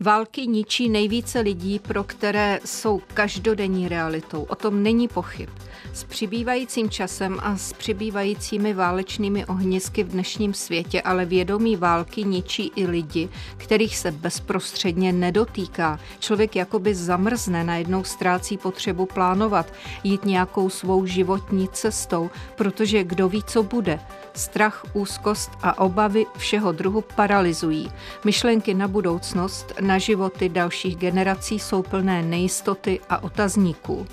Války ničí nejvíce lidí, pro které jsou každodenní realitou. O tom není pochyb. S přibývajícím časem a s přibývajícími válečnými ohnisky v dnešním světě ale vědomí války ničí i lidi, kterých se bezprostředně nedotýká. Člověk jakoby zamrzne, najednou ztrácí potřebu plánovat, jít nějakou svou životní cestou, protože kdo ví, co bude. Strach, úzkost a obavy všeho druhu paralyzují. Myšlenky na budoucnost, na životy dalších generací jsou plné nejistoty a otazníků.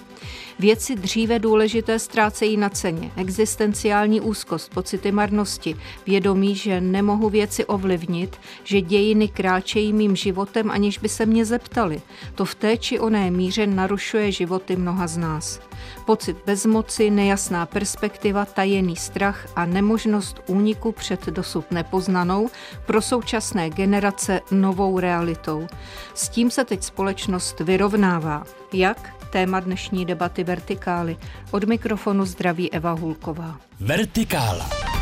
Věci dříve důležité ztrácejí na ceně. Existenciální úzkost, pocity marnosti, vědomí, že nemohu věci ovlivnit, že dějiny kráčejí mým životem, aniž by se mě zeptali. To v té či oné míře narušuje životy mnoha z nás. Pocit bezmoci, nejasná perspektiva, tajený strach a nemožnost úniku před dosud nepoznanou pro současné generace novou realitou. S tím se teď společnost vyrovnává. Jak? Téma dnešní debaty Vertikály. Od mikrofonu zdraví Eva Hulková. Vertikála.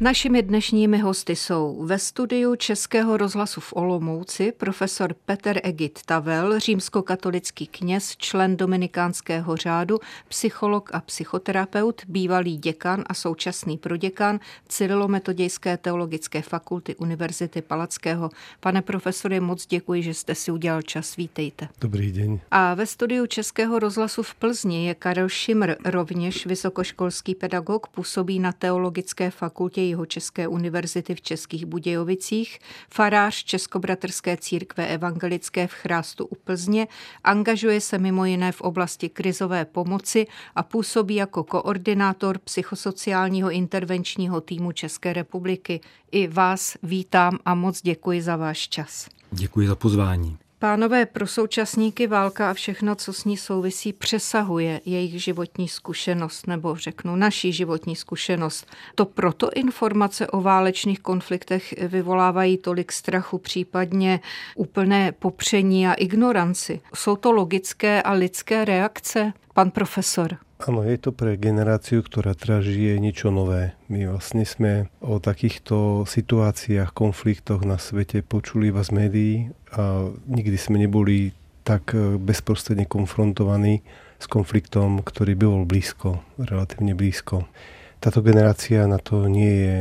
Našimi dnešními hosty jsou ve studiu Českého rozhlasu v Olomouci profesor Peter Egit Tavel, římskokatolický kněz, člen Dominikánského řádu, psycholog a psychoterapeut, bývalý děkan a současný proděkan Cyrilometodějské teologické fakulty Univerzity Palackého. Pane profesore, moc děkuji, že jste si udělal čas. Vítejte. Dobrý den. A ve studiu Českého rozhlasu v Plzni je Karel Šimr, rovněž vysokoškolský pedagog, působí na Teologické fakultě České univerzity v Českých Budějovicích, farář Českobratrské církve evangelické v Chrástu u Plzně, angažuje se mimo jiné v oblasti krizové pomoci a působí jako koordinátor psychosociálního intervenčního týmu České republiky. I vás vítám a moc děkuji za váš čas. Děkuji za pozvání. Pánové, pro současníky válka a všechno, co s ní souvisí, přesahuje jejich životní zkušenost, nebo řeknu naší životní zkušenost. To proto informace o válečných konfliktech vyvolávají tolik strachu, případně úplné popření a ignoranci. Jsou to logické a lidské reakce? Pan profesor. Áno, je to pre generáciu, ktorá teraz žije niečo nové. My vlastne sme o takýchto situáciách, konfliktoch na svete počuli z médií a nikdy sme neboli tak e, bezprostredne konfrontovaní s konfliktom, ktorý by bol blízko, relatívne blízko. Táto generácia na to nie je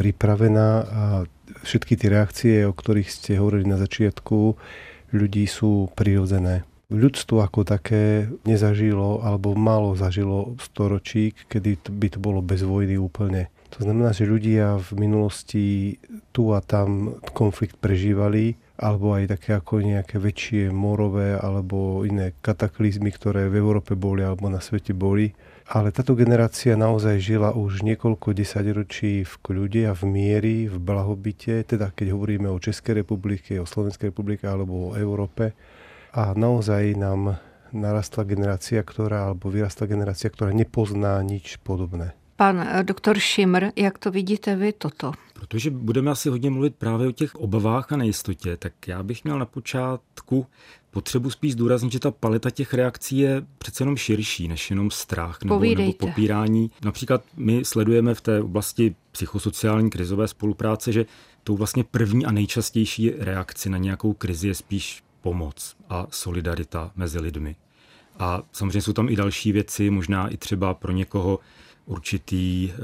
pripravená a všetky tie reakcie, o ktorých ste hovorili na začiatku, ľudí sú prirodzené ľudstvo ako také nezažilo alebo málo zažilo storočí, kedy by to bolo bez vojny úplne. To znamená, že ľudia v minulosti tu a tam konflikt prežívali, alebo aj také ako nejaké väčšie morové alebo iné kataklizmy, ktoré v Európe boli alebo na svete boli. Ale táto generácia naozaj žila už niekoľko desaťročí v kľude a v miery, v blahobite, teda keď hovoríme o Českej republike, o Slovenskej republike alebo o Európe a naozaj nám narastla generácia, ktorá, alebo vyrastla generácia, ktorá nepozná nič podobné. Pan eh, doktor Šimr, jak to vidíte vy toto? Protože budeme asi hodně mluvit právě o těch obavách a nejistotě, tak já bych měl na počátku potřebu spíš zdůraznit, že ta paleta těch reakcí je přece jenom širší než jenom strach nebo, nebo popírání. Například my sledujeme v té oblasti psychosociální krizové spolupráce, že tou vlastně první a nejčastější reakci na nějakou krizi je spíš pomoc a solidarita mezi lidmi. A samozřejmě jsou tam i další věci, možná i třeba pro někoho určitý eh,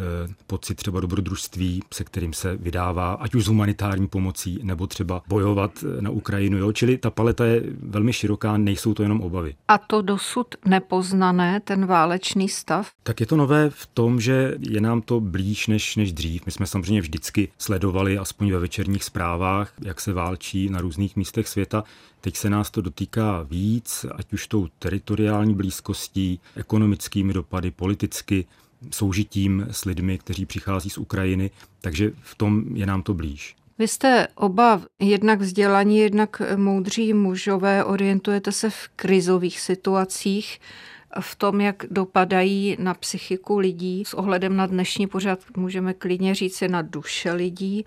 pocit třeba dobrodružství, se kterým se vydává, ať už s humanitární pomocí, nebo třeba bojovat eh, na Ukrajinu. Jo? Čili ta paleta je velmi široká, nejsou to jenom obavy. A to dosud nepoznané, ten válečný stav? Tak je to nové v tom, že je nám to blíž než, než dřív. My jsme samozřejmě vždycky sledovali, aspoň ve večerních zprávách, jak se válčí na různých místech světa. Teď se nás to dotýká víc, ať už tou teritoriální blízkostí, ekonomickými dopady, politicky soužitím s lidmi, kteří přichází z Ukrajiny, takže v tom je nám to blíž. Vy jste oba jednak vzdělaní, jednak moudří mužové, orientujete se v krizových situacích, v tom, jak dopadají na psychiku lidí. S ohledem na dnešní pořad můžeme klidně říci na duše lidí.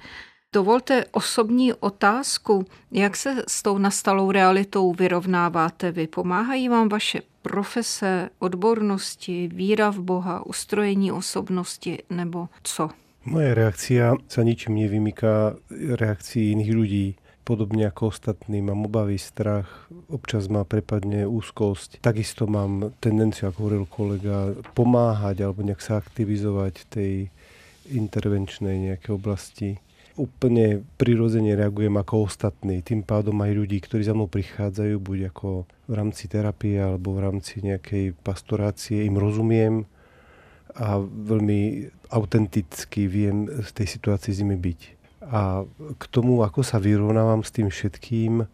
Dovolte osobní otázku. Jak se s tou nastalou realitou vyrovnáváte vy? Pomáhají vám vaše profese, odbornosti, víra v Boha, ustrojení osobnosti nebo co? Moje reakcia sa ničím nevymýka reakcii iných ľudí. Podobne ako ostatní mám obavy, strach, občas ma prepadne úzkosť. Takisto mám tendenciu, ako hovoril kolega, pomáhať alebo nejak sa aktivizovať v tej intervenčnej nejakej oblasti úplne prirodzene reagujem ako ostatní. Tým pádom aj ľudí, ktorí za mnou prichádzajú, buď ako v rámci terapie alebo v rámci nejakej pastorácie, im rozumiem a veľmi autenticky viem v tej situácii s nimi byť. A k tomu, ako sa vyrovnávam s tým všetkým,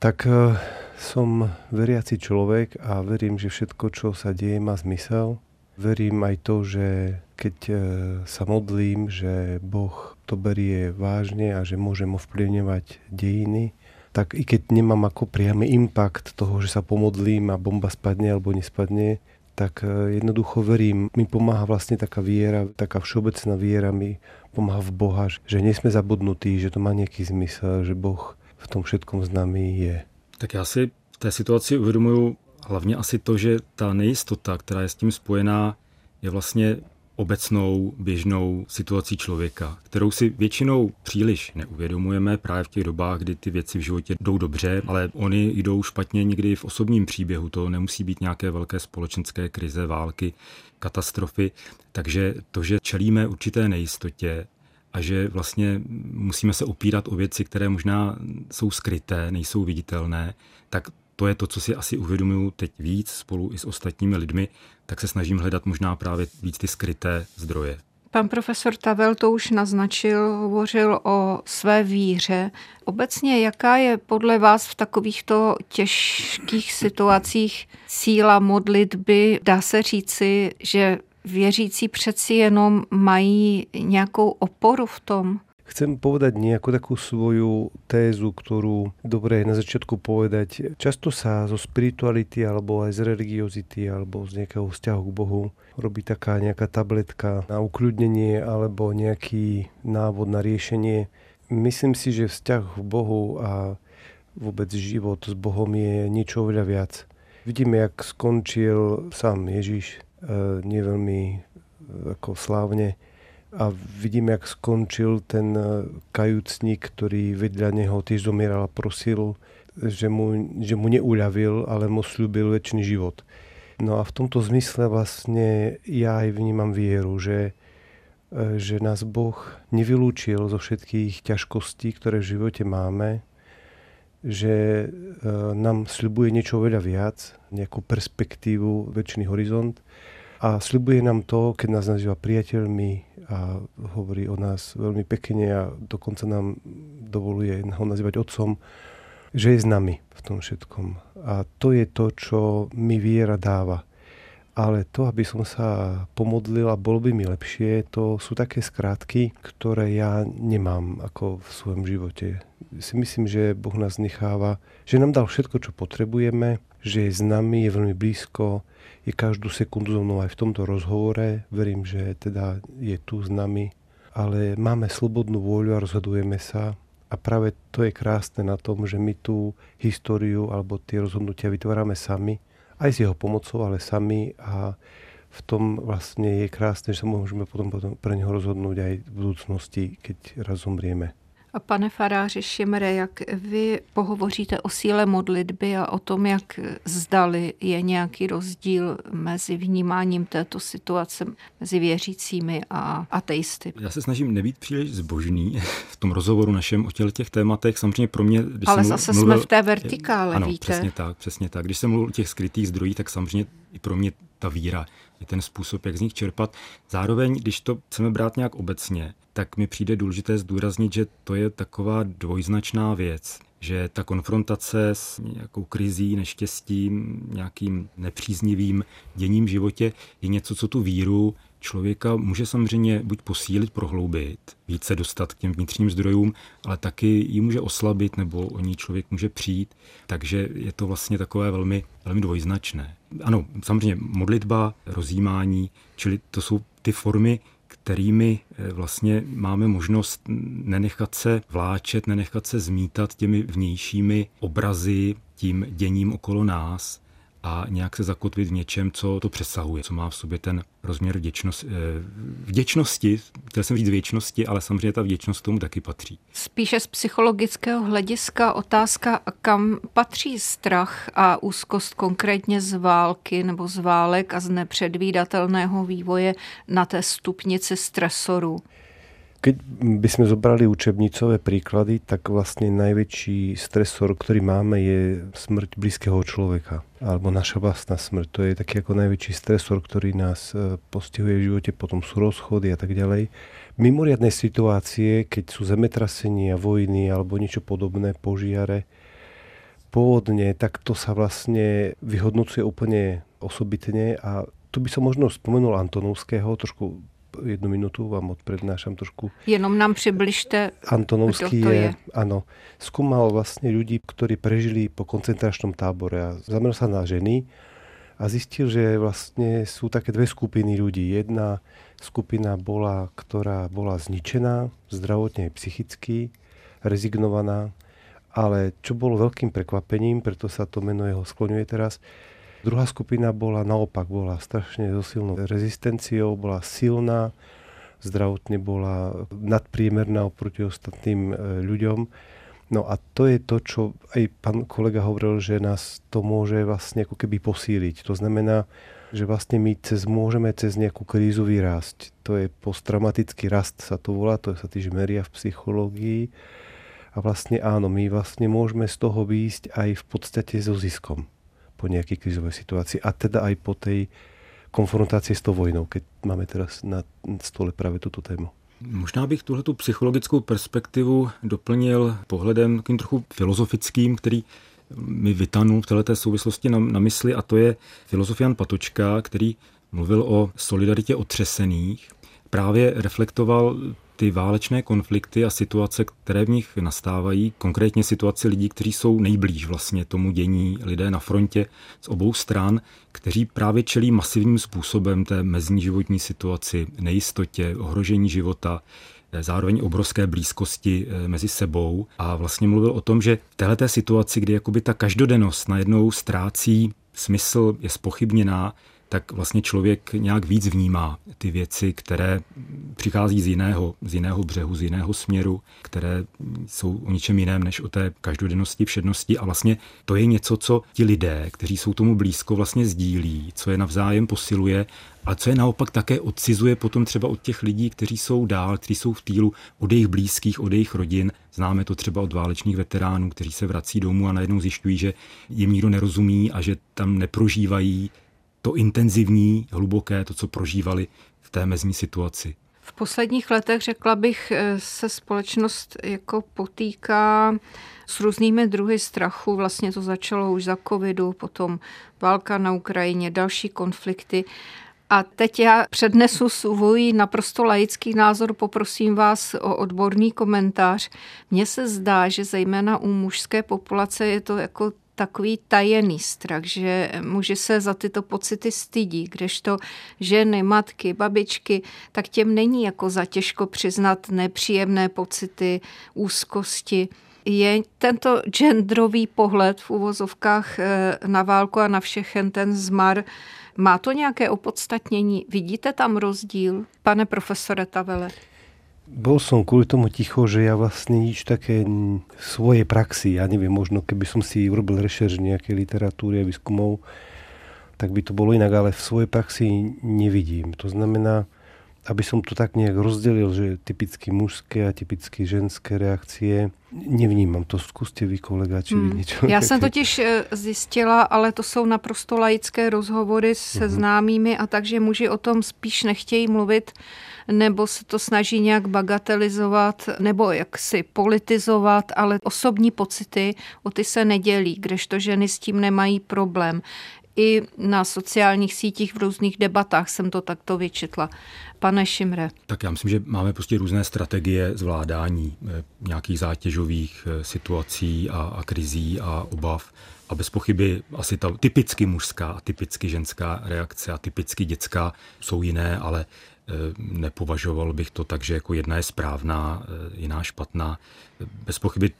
tak eh, som veriaci človek a verím, že všetko, čo sa deje, má zmysel Verím aj to, že keď e, sa modlím, že Boh to berie vážne a že môžem ovplyvňovať dejiny, tak i keď nemám ako priamy impact toho, že sa pomodlím a bomba spadne alebo nespadne, tak e, jednoducho verím, mi pomáha vlastne taká viera, taká všeobecná viera mi pomáha v Boha, že nie sme zabudnutí, že to má nejaký zmysel, že Boh v tom všetkom s nami je. Tak já si v té situaci uvědomuju hlavně asi to, že ta nejistota, která je s tím spojená, je vlastně obecnou, běžnou situací člověka, kterou si většinou příliš neuvědomujeme právě v těch dobách, kdy ty věci v životě jdou dobře, ale oni jdou špatně někdy v osobním příběhu. To nemusí být nějaké velké společenské krize, války, katastrofy. Takže to, že čelíme určité nejistotě, a že vlastně musíme se opírat o věci, které možná jsou skryté, nejsou viditelné, tak to je to, co si asi uvědomuju teď víc spolu i s ostatními lidmi, tak se snažím hledat možná právě víc ty skryté zdroje. Pan profesor Tavel to už naznačil, hovořil o své víře. Obecně, jaká je podle vás v takovýchto těžkých situacích síla modlitby? Dá se říci, že věřící přeci jenom mají nějakou oporu v tom? Chcem povedať nejakú takú svoju tézu, ktorú dobre je na začiatku povedať. Často sa zo spirituality alebo aj z religiozity alebo z nejakého vzťahu k Bohu robí taká nejaká tabletka na ukľudnenie alebo nejaký návod na riešenie. Myslím si, že vzťah k Bohu a vôbec život s Bohom je niečo oveľa viac. Vidíme, jak skončil sám Ježiš, e, nie veľmi e, ako slávne, a vidím, jak skončil ten eh, kajúcník, ktorý vedľa neho tiež zomieral a prosil, že mu, že mu neuľavil, ale mu slúbil väčší život. No a v tomto zmysle vlastne ja aj vnímam vieru, že, eh, že nás Boh nevylúčil zo všetkých ťažkostí, ktoré v živote máme, že eh, nám sľubuje niečo veľa viac, nejakú perspektívu, väčší horizont a sľubuje nám to, keď nás nazýva priateľmi a hovorí o nás veľmi pekne a dokonca nám dovoluje ho nazývať otcom, že je s nami v tom všetkom. A to je to, čo mi viera dáva. Ale to, aby som sa pomodlil a bolo by mi lepšie, to sú také skrátky, ktoré ja nemám ako v svojom živote. Si myslím, že Boh nás necháva, že nám dal všetko, čo potrebujeme, že je s nami, je veľmi blízko, je každú sekundu so mnou aj v tomto rozhovore. Verím, že teda je tu s nami, ale máme slobodnú vôľu a rozhodujeme sa. A práve to je krásne na tom, že my tú históriu alebo tie rozhodnutia vytvárame sami, aj s jeho pomocou, ale sami a v tom vlastne je krásne, že sa môžeme potom, potom pre neho rozhodnúť aj v budúcnosti, keď raz zomrieme. A pane faráři Šimre, jak vy pohovoříte o síle modlitby a o tom, jak zdali je nějaký rozdíl mezi vnímáním této situace mezi věřícími a ateisty? Já se snažím nebýt příliš zbožný v tom rozhovoru našem o těch tématech. Samozřejmě pro mě... Když Ale zase mluvil, jsme v té vertikále, ano, víte? přesně tak, přesně tak. Když jsem mluvil o těch skrytých zdrojích, tak samozřejmě i pro mě ta víra je ten způsob, jak z nich čerpat. Zároveň, když to chceme brát nějak obecně, tak mi přijde důležité zdůraznit, že to je taková dvojznačná věc že ta konfrontace s nějakou krizí, neštěstím, nějakým nepříznivým děním v životě je něco, co tu víru člověka může samozřejmě buď posílit, prohloubit, více dostat k těm vnitřním zdrojům, ale taky ji může oslabit nebo o ní člověk může přijít. Takže je to vlastně takové velmi, velmi dvojznačné. Ano, samozřejmě modlitba, rozjímání, čili to jsou ty formy, kterými eh, vlastně máme možnost nenechat se vláčet, nenechat se zmítat těmi vnějšími obrazy, tím děním okolo nás a nějak se zakotvit v něčem, co to přesahuje, co má v sobě ten rozměr vděčnost, eh, vděčnosti, chtěl jsem říct věčnosti, ale samozřejmě ta vděčnost tomu taky patří. Spíše z psychologického hlediska otázka, kam patří strach a úzkost konkrétně z války nebo z válek a z nepředvídatelného vývoje na té stupnici stresoru. Keď by sme zobrali učebnicové príklady, tak vlastne najväčší stresor, ktorý máme, je smrť blízkeho človeka. Alebo naša vlastná smrť. To je taký ako najväčší stresor, ktorý nás e, postihuje v živote. Potom sú rozchody a tak ďalej. Mimoriadne situácie, keď sú zemetrasenia, vojny alebo niečo podobné, požiare, pôvodne, tak to sa vlastne vyhodnocuje úplne osobitne a tu by som možno spomenul Antonovského, trošku jednu minutu vám odprednášam trošku. Jenom nám přibližte, Antonovský je, je, áno, skúmal vlastne ľudí, ktorí prežili po koncentračnom tábore a zameral sa na ženy a zistil, že vlastne sú také dve skupiny ľudí. Jedna skupina bola, ktorá bola zničená zdravotne aj psychicky, rezignovaná, ale čo bolo veľkým prekvapením, preto sa to meno jeho skloňuje teraz, Druhá skupina bola naopak, bola strašne so silnou rezistenciou, bola silná, zdravotne bola nadpriemerná oproti ostatným e, ľuďom. No a to je to, čo aj pán kolega hovoril, že nás to môže vlastne ako keby posíliť. To znamená, že vlastne my cez, môžeme cez nejakú krízu vyrásť. To je posttraumatický rast sa to volá, to sa tiež meria v psychológii. A vlastne áno, my vlastne môžeme z toho výjsť aj v podstate so ziskom po nejakej krizovej situácii a teda aj po tej konfrontácii s tou vojnou, keď máme teraz na stole právě tuto tému. Možná bych tuhle psychologickou perspektivu doplnil pohledem takým trochu filozofickým, který mi vytanul v této souvislosti na, na mysli a to je filozofian Patočka, který mluvil o solidaritě otřesených. Právě reflektoval ty válečné konflikty a situace, které v nich nastávají, konkrétně situace lidí, kteří jsou nejblíž vlastně tomu dění, lidé na frontě z obou stran, kteří právě čelí masivním způsobem té mezní životní situaci, nejistotě, ohrožení života, zároveň obrovské blízkosti eh, mezi sebou. A vlastně mluvil o tom, že v této situaci, kdy jakoby ta každodennost najednou ztrácí smysl, je spochybněná, tak vlastně člověk nějak víc vnímá ty věci, které přichází z jiného, z jiného břehu, z jiného směru, které jsou o ničem jiném než o té každodennosti, všednosti a vlastně to je něco, co ti lidé, kteří jsou tomu blízko, vlastně sdílí, co je navzájem posiluje a co je naopak také odcizuje potom třeba od těch lidí, kteří jsou dál, kteří jsou v týlu, od jejich blízkých, od jejich rodin. Známe to třeba od válečných veteránů, kteří se vrací domů a najednou zjišťují, že jim nikdo nerozumí a že tam neprožívají to intenzivní, hluboké, to, co prožívali v té mezní situaci. V posledních letech, řekla bych, eh, se společnost jako potýká s různými druhy strachu. Vlastně to začalo už za covidu, potom válka na Ukrajině, další konflikty. A teď já přednesu svůj naprosto laický názor, poprosím vás o odborný komentář. Mně se zdá, že zejména u mužské populace je to jako takový tajený strach, že muži se za tyto pocity stydí, kdežto ženy, matky, babičky, tak těm není jako za těžko přiznat nepříjemné pocity, úzkosti. Je tento genderový pohled v uvozovkách eh, na válku a na všechen ten zmar, má to nějaké opodstatnění? Vidíte tam rozdíl, pane profesore Tavele? Bol som kvôli tomu ticho, že ja vlastne nič také v svojej praxi, ja neviem, možno keby som si urobil rešerž nejakej literatúry a výskumov, tak by to bolo inak, ale v svojej praxi nevidím. To znamená, aby som to tak nejak rozdelil, že typicky mužské a typicky ženské reakcie, nevnímám to. Zkuste vy, kolega, či hmm. vy niečo. Já jsem totiž eh, zjistila, ale to jsou naprosto laické rozhovory se uh-huh. známými a takže muži o tom spíš nechtějí mluvit, nebo se to snaží nějak bagatelizovat, nebo jak si politizovat, ale osobní pocity o ty se nedělí, kdežto ženy s tím nemají problém. I na sociálních sítích v různých debatách jsem to takto vyčetla. Pane Šimre. Tak já myslím, že máme prostě různé strategie zvládání eh, nějakých zátěžových eh, situací a, a krizí a obav. A bez pochyby asi ta typicky mužská a typicky ženská reakce a typicky dětská jsou jiné, ale Nepovažoval bych to tak, že jako jedna je správná, jiná špatná. Bez pochyby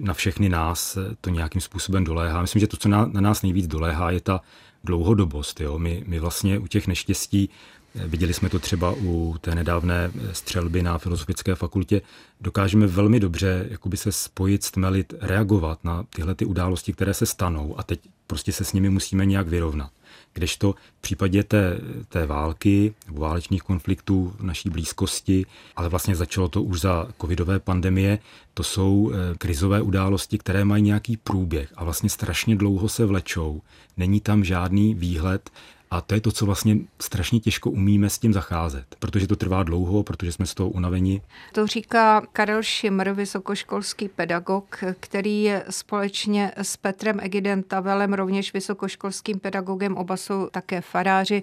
na všechny nás to nějakým způsobem doléhá. Myslím, že to, co na, na nás nejvíc doléhá, je ta dlouhodobost. Jo? My, my vlastně u těch neštěstí Viděli jsme to třeba u té nedávné střelby na Filozofické fakultě. Dokážeme velmi dobře jakoby se spojit, stmelit, reagovat na tyhle ty události, které se stanou a teď prostě se s nimi musíme nějak vyrovnat. Kdežto v případě té, té války, válečných konfliktů v naší blízkosti, ale vlastně začalo to už za covidové pandemie, to jsou eh, krizové události, které mají nějaký průběh a vlastně strašně dlouho se vlečou. Není tam žádný výhled a to je to, co vlastně strašně těžko umíme s tím zacházet, protože to trvá dlouho, protože jsme z toho unaveni. To říká Karel Šimr, vysokoškolský pedagog, který je společně s Petrem Egidentavelem, rovněž vysokoškolským pedagogem, oba jsou také faráři,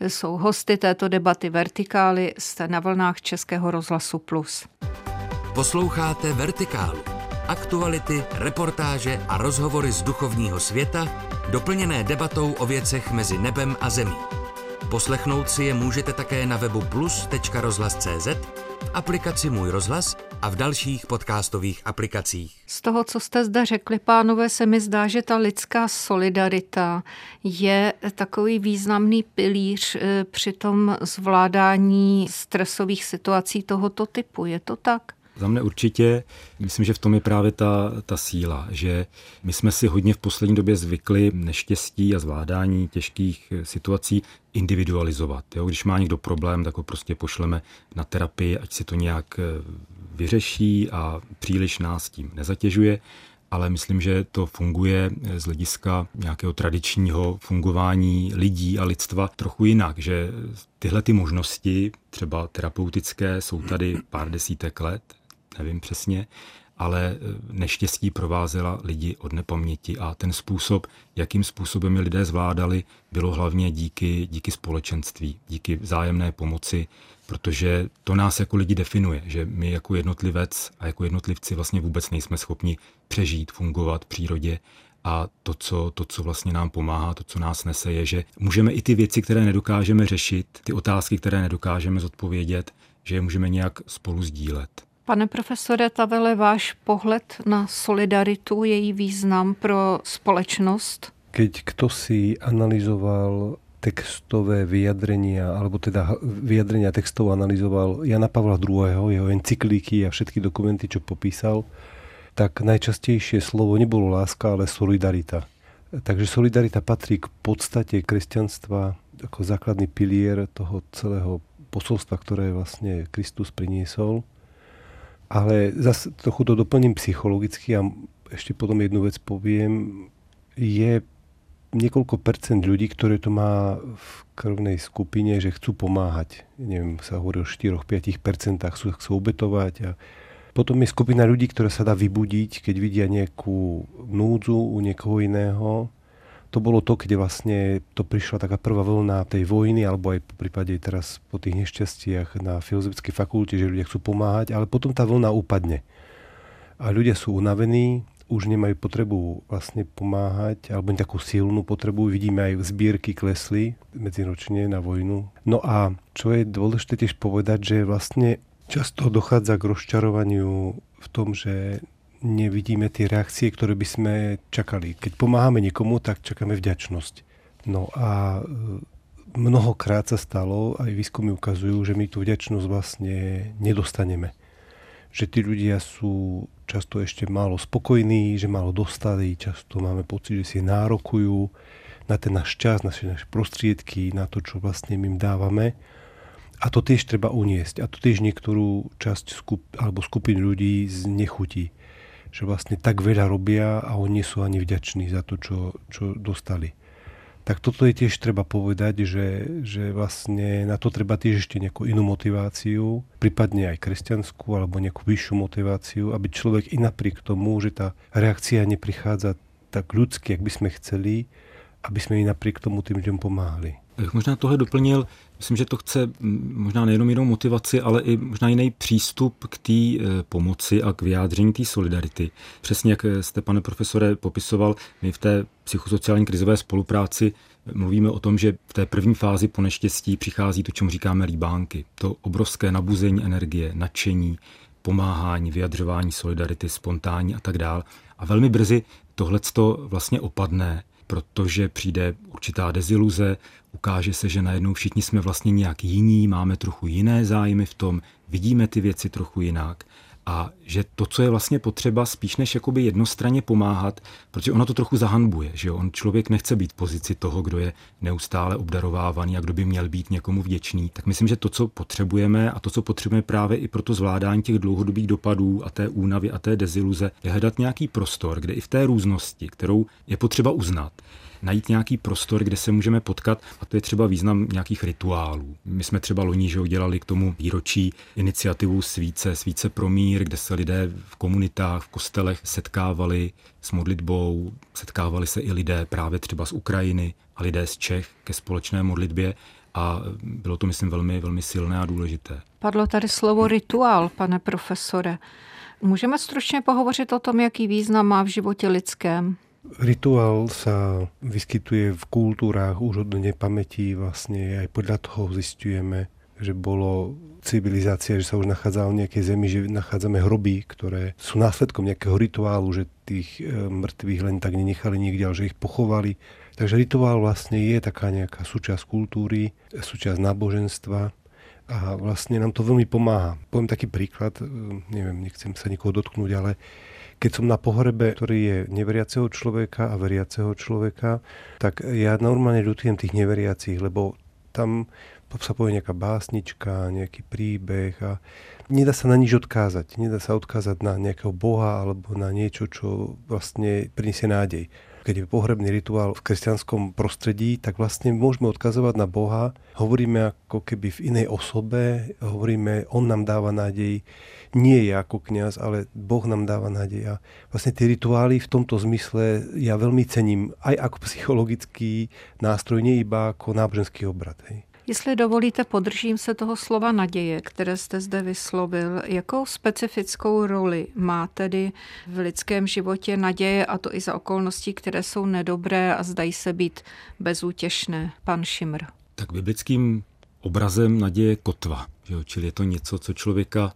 jsou hosty této debaty Vertikály, jste na vlnách Českého rozhlasu Plus. Posloucháte Vertikálu. Aktuality, reportáže a rozhovory z duchovního světa doplněné debatou o věcech mezi nebem a zemí. Poslechnout si je můžete také na webu plus.rozhlas.cz, v aplikaci Můj rozhlas a v dalších podcastových aplikacích. Z toho, co jste zde řekli, pánové, se mi zdá, že ta lidská solidarita je takový významný pilíř eh, při tom zvládání stresových situací tohoto typu. Je to tak? Za mne určitě. Myslím, že v tom je právě ta, ta síla, že my jsme si hodně v poslední době zvykli neštěstí a zvládání těžkých situací individualizovat. Jo? Když má někdo problém, tak ho prostě pošleme na terapii, ať si to nějak eh, vyřeší a příliš nás tím nezatěžuje ale myslím, že to funguje z hlediska nějakého tradičního fungování lidí a lidstva trochu jinak, že tyhle ty možnosti, třeba terapeutické, jsou tady pár desítek let, nevím přesně, ale e, neštěstí provázela lidi od nepaměti a ten způsob, jakým způsobem je lidé zvládali, bylo hlavně díky, díky společenství, díky vzájemné pomoci, protože to nás jako lidi definuje, že my jako jednotlivec a jako jednotlivci vlastně vůbec nejsme schopni přežít, fungovat v přírodě a to co, to, co vlastně nám pomáhá, to, co nás nese, je, že můžeme i ty věci, které nedokážeme řešit, ty otázky, které nedokážeme zodpovědět, že je můžeme nějak spolu sdílet. Pane profesore Tavele, váš pohled na solidaritu, její význam pro společnost? Keď kto si analyzoval textové vyjadrenia, alebo teda vyjadrenia textov analyzoval Jana Pavla II., jeho encyklíky a všetky dokumenty, čo popísal, tak najčastejšie slovo nebolo láska, ale solidarita. Takže solidarita patrí k podstate kresťanstva ako základný pilier toho celého posolstva, ktoré vlastne Kristus priniesol. Ale zase trochu to doplním psychologicky a ešte potom jednu vec poviem. Je niekoľko percent ľudí, ktoré to má v krvnej skupine, že chcú pomáhať. Neviem, sa hovorí o 4-5 percentách, chcú, chcú obetovať. A potom je skupina ľudí, ktorá sa dá vybudiť, keď vidia nejakú núdzu u niekoho iného to bolo to, kde vlastne to prišla taká prvá vlna tej vojny, alebo aj po prípade teraz po tých nešťastiach na filozofickej fakulte, že ľudia chcú pomáhať, ale potom tá vlna upadne. A ľudia sú unavení, už nemajú potrebu vlastne pomáhať, alebo takú silnú potrebu. Vidíme aj zbierky klesli medziročne na vojnu. No a čo je dôležité tiež povedať, že vlastne často dochádza k rozčarovaniu v tom, že nevidíme tie reakcie, ktoré by sme čakali. Keď pomáhame niekomu, tak čakáme vďačnosť. No a e, mnohokrát sa stalo, aj výskumy ukazujú, že my tú vďačnosť vlastne nedostaneme. Že tí ľudia sú často ešte málo spokojní, že málo dostali, často máme pocit, že si nárokujú na ten náš čas, naše, naše prostriedky, na to, čo vlastne im dávame. A to tiež treba uniesť. A to tiež niektorú časť skup, alebo skupin ľudí znechutí že vlastne tak veľa robia a oni sú ani vďační za to, čo, čo dostali. Tak toto je tiež treba povedať, že, že vlastne na to treba tiež ešte nejakú inú motiváciu, prípadne aj kresťanskú alebo nejakú vyššiu motiváciu, aby človek i napriek tomu, že tá reakcia neprichádza tak ľudsky, jak by sme chceli, aby sme i napriek tomu tým ľuďom pomáhali. bych možná tohle doplnil. Myslím, že to chce možná nejenom jinou motivaci, ale i možná jiný přístup k té e, pomoci a k vyjádření té solidarity. Přesně jak jste, pane profesore, popisoval, my v té psychosociální krizové spolupráci Mluvíme o tom, že v té první fázi po neštěstí přichází to, čemu říkáme líbánky. To obrovské nabuzení energie, nadšení, pomáhání, vyjadřování solidarity, spontánní a tak dál. A velmi brzy tohleto vlastně opadne, protože přijde určitá deziluze, ukáže se, že najednou všichni jsme vlastně nějak jiní, máme trochu jiné zájmy v tom, vidíme ty věci trochu jinak a že to, co je vlastně potřeba, spíš než jakoby jednostranně pomáhat, protože ono to trochu zahanbuje, že jo? on člověk nechce být v pozici toho, kdo je neustále obdarovávaný a kdo by měl být někomu vděčný, tak myslím, že to, co potřebujeme a to, co potřebujeme právě i pro to zvládání těch dlouhodobých dopadů a té únavy a té deziluze, je hledat nějaký prostor, kde i v té různosti, kterou je potřeba uznat, najít nějaký prostor, kde se můžeme potkat a to je třeba význam nějakých rituálů. My jsme třeba loni že udělali k tomu výročí iniciativu Svíce, Svíce pro mír, kde se lidé v komunitách, v kostelech setkávali s modlitbou, setkávali se i lidé právě třeba z Ukrajiny a lidé z Čech ke společné modlitbě a bylo to, myslím, velmi, velmi silné a důležité. Padlo tady slovo rituál, pane profesore. Můžeme stručně pohovořit o tom, jaký význam má v životě lidském? Rituál sa vyskytuje v kultúrách už od nepamäti, vlastne aj podľa toho zistujeme, že bolo civilizácia, že sa už nachádzala v nejakej zemi, že nachádzame hroby, ktoré sú následkom nejakého rituálu, že tých e, mŕtvych len tak nenechali niekde, ale že ich pochovali. Takže rituál vlastne je taká nejaká súčasť kultúry, súčasť náboženstva a vlastne nám to veľmi pomáha. Poviem taký príklad, e, neviem, nechcem sa nikoho dotknúť, ale keď som na pohrebe, ktorý je neveriaceho človeka a veriaceho človeka, tak ja normálne ľutujem tých neveriacich, lebo tam sa povie nejaká básnička, nejaký príbeh a nedá sa na nič odkázať. Nedá sa odkázať na nejakého boha alebo na niečo, čo vlastne priniesie nádej keď je pohrebný rituál v kresťanskom prostredí, tak vlastne môžeme odkazovať na Boha. Hovoríme ako keby v inej osobe, hovoríme, On nám dáva nádej, nie je ako kňaz, ale Boh nám dáva nádej. A vlastne tie rituály v tomto zmysle ja veľmi cením aj ako psychologický nástroj, nie iba ako náboženský obrad. Hej. Jestli dovolíte, podržím se toho slova naděje, které jste zde vyslovil. Jakou specifickou roli má tedy v lidském životě naděje, a to i za okolností, které jsou nedobré a zdají se být bezútěšné? Pan Šimr. Tak biblickým obrazem naděje kotva. Že Čili je to něco, co člověka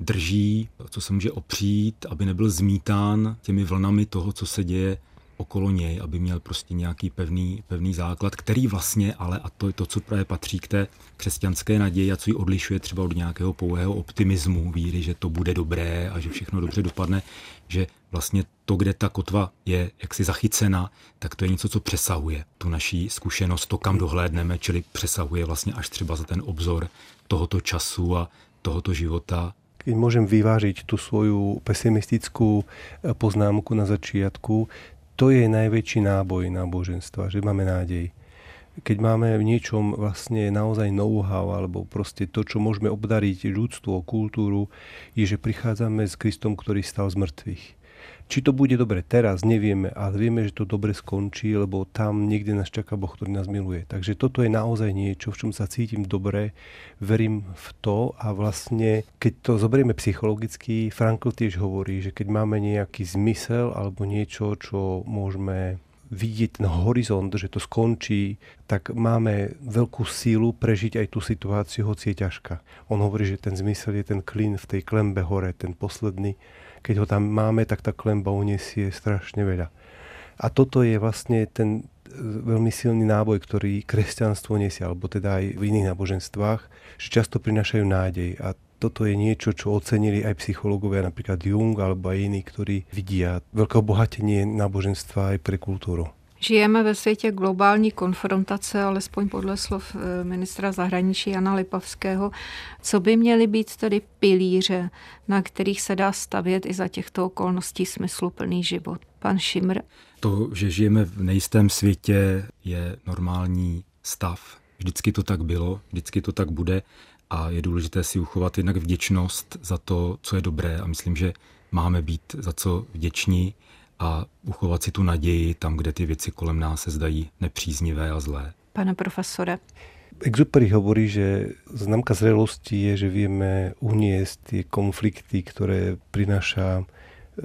drží, co se může opřít, aby nebyl zmítán těmi vlnami toho, co se děje okolo něj, aby měl prostě nějaký pevný, pevný základ, který vlastně, ale a to je to, co právě patří k té křesťanské naději a co ji odlišuje třeba od nějakého pouhého optimismu, víry, že to bude dobré a že všechno dobře dopadne, že vlastně to, kde ta kotva je jaksi zachycena, tak to je něco, co přesahuje tu naší zkušenost, to, kam dohlédneme, čili přesahuje vlastně až třeba za ten obzor tohoto času a tohoto života. Keď môžem vyvážiť tú svoju pesimistickú poznámku na začiatku, to je najväčší náboj náboženstva, že máme nádej. Keď máme v niečom vlastne naozaj know-how, alebo proste to, čo môžeme obdariť ľudstvo, kultúru, je, že prichádzame s Kristom, ktorý stal z mŕtvych. Či to bude dobre teraz, nevieme, ale vieme, že to dobre skončí, lebo tam niekde nás čaká Boh, ktorý nás miluje. Takže toto je naozaj niečo, v čom sa cítim dobre, verím v to a vlastne, keď to zoberieme psychologicky, Frankl tiež hovorí, že keď máme nejaký zmysel alebo niečo, čo môžeme vidieť ten horizont, že to skončí, tak máme veľkú sílu prežiť aj tú situáciu, hoci je ťažká. On hovorí, že ten zmysel je ten klin v tej klembe hore, ten posledný, keď ho tam máme, tak tá klemba uniesie strašne veľa. A toto je vlastne ten e, veľmi silný náboj, ktorý kresťanstvo nesie, alebo teda aj v iných náboženstvách, že často prinašajú nádej. A toto je niečo, čo ocenili aj psychológovia, napríklad Jung alebo aj iní, ktorí vidia veľké obohatenie náboženstva aj pre kultúru. Žijeme ve světě globální konfrontace, alespoň podle slov eh, ministra zahraničí Jana Lipavského. Co by měly být tedy pilíře, na kterých se dá stavět i za těchto okolností smysluplný život? Pan Šimr. To, že žijeme v nejistém světě, je normální stav. Vždycky to tak bylo, vždycky to tak bude a je důležité si uchovat jednak vděčnost za to, co je dobré a myslím, že máme být za co vděční a uchovat si tu naději tam, kde ty věci kolem nás se zdají nepříznivé a zlé. Pane profesore. Exupery hovorí, že známka zrelosti je, že vieme uniesť tie konflikty, ktoré prináša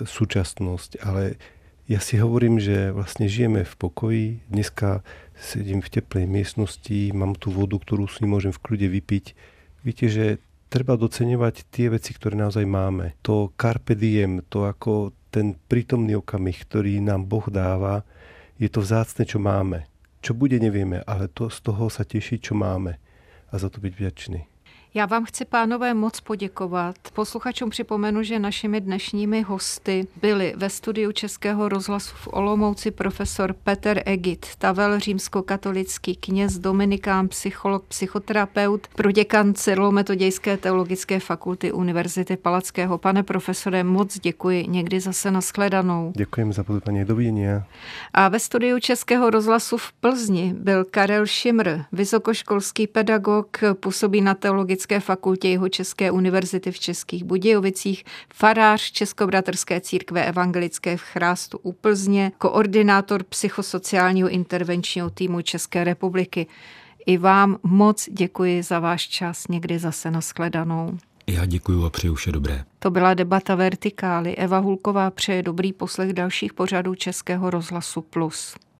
súčasnosť, ale ja si hovorím, že vlastne žijeme v pokoji. Dneska sedím v teplej miestnosti, mám tu vodu, ktorú si môžem v kľude vypiť. Víte, že treba doceňovať tie veci, ktoré naozaj máme. To carpe diem, to ako ten prítomný okamih, ktorý nám Boh dáva, je to vzácne, čo máme. Čo bude, nevieme, ale to z toho sa tešiť, čo máme a za to byť vďačný. Já vám chci, pánové, moc poděkovat. Posluchačům připomenu, že našimi dnešními hosty byli ve studiu Českého rozhlasu v Olomouci profesor Peter Egit, Tavel římskokatolický kněz, dominikán, psycholog, psychoterapeut, proděkan Cyrilometodějské teologické fakulty Univerzity Palackého. Pane profesore, moc děkuji. Někdy zase nashledanou. Děkujeme za pozvání. Dovidení. A ve studiu Českého rozhlasu v Plzni byl Karel Šimr, vysokoškolský pedagog, působí na teologické Teologické fakultě jeho České univerzity v Českých Budějovicích, farář Českobratrské církve evangelické v Chrástu u Plzně, koordinátor psychosociálního intervenčního týmu České republiky. I vám moc děkuji za váš čas, někdy zase nashledanou. Já děkuji a přeju vše dobré. To byla debata Vertikály. Eva Hulková přeje dobrý poslech dalších pořadů Českého rozhlasu Plus.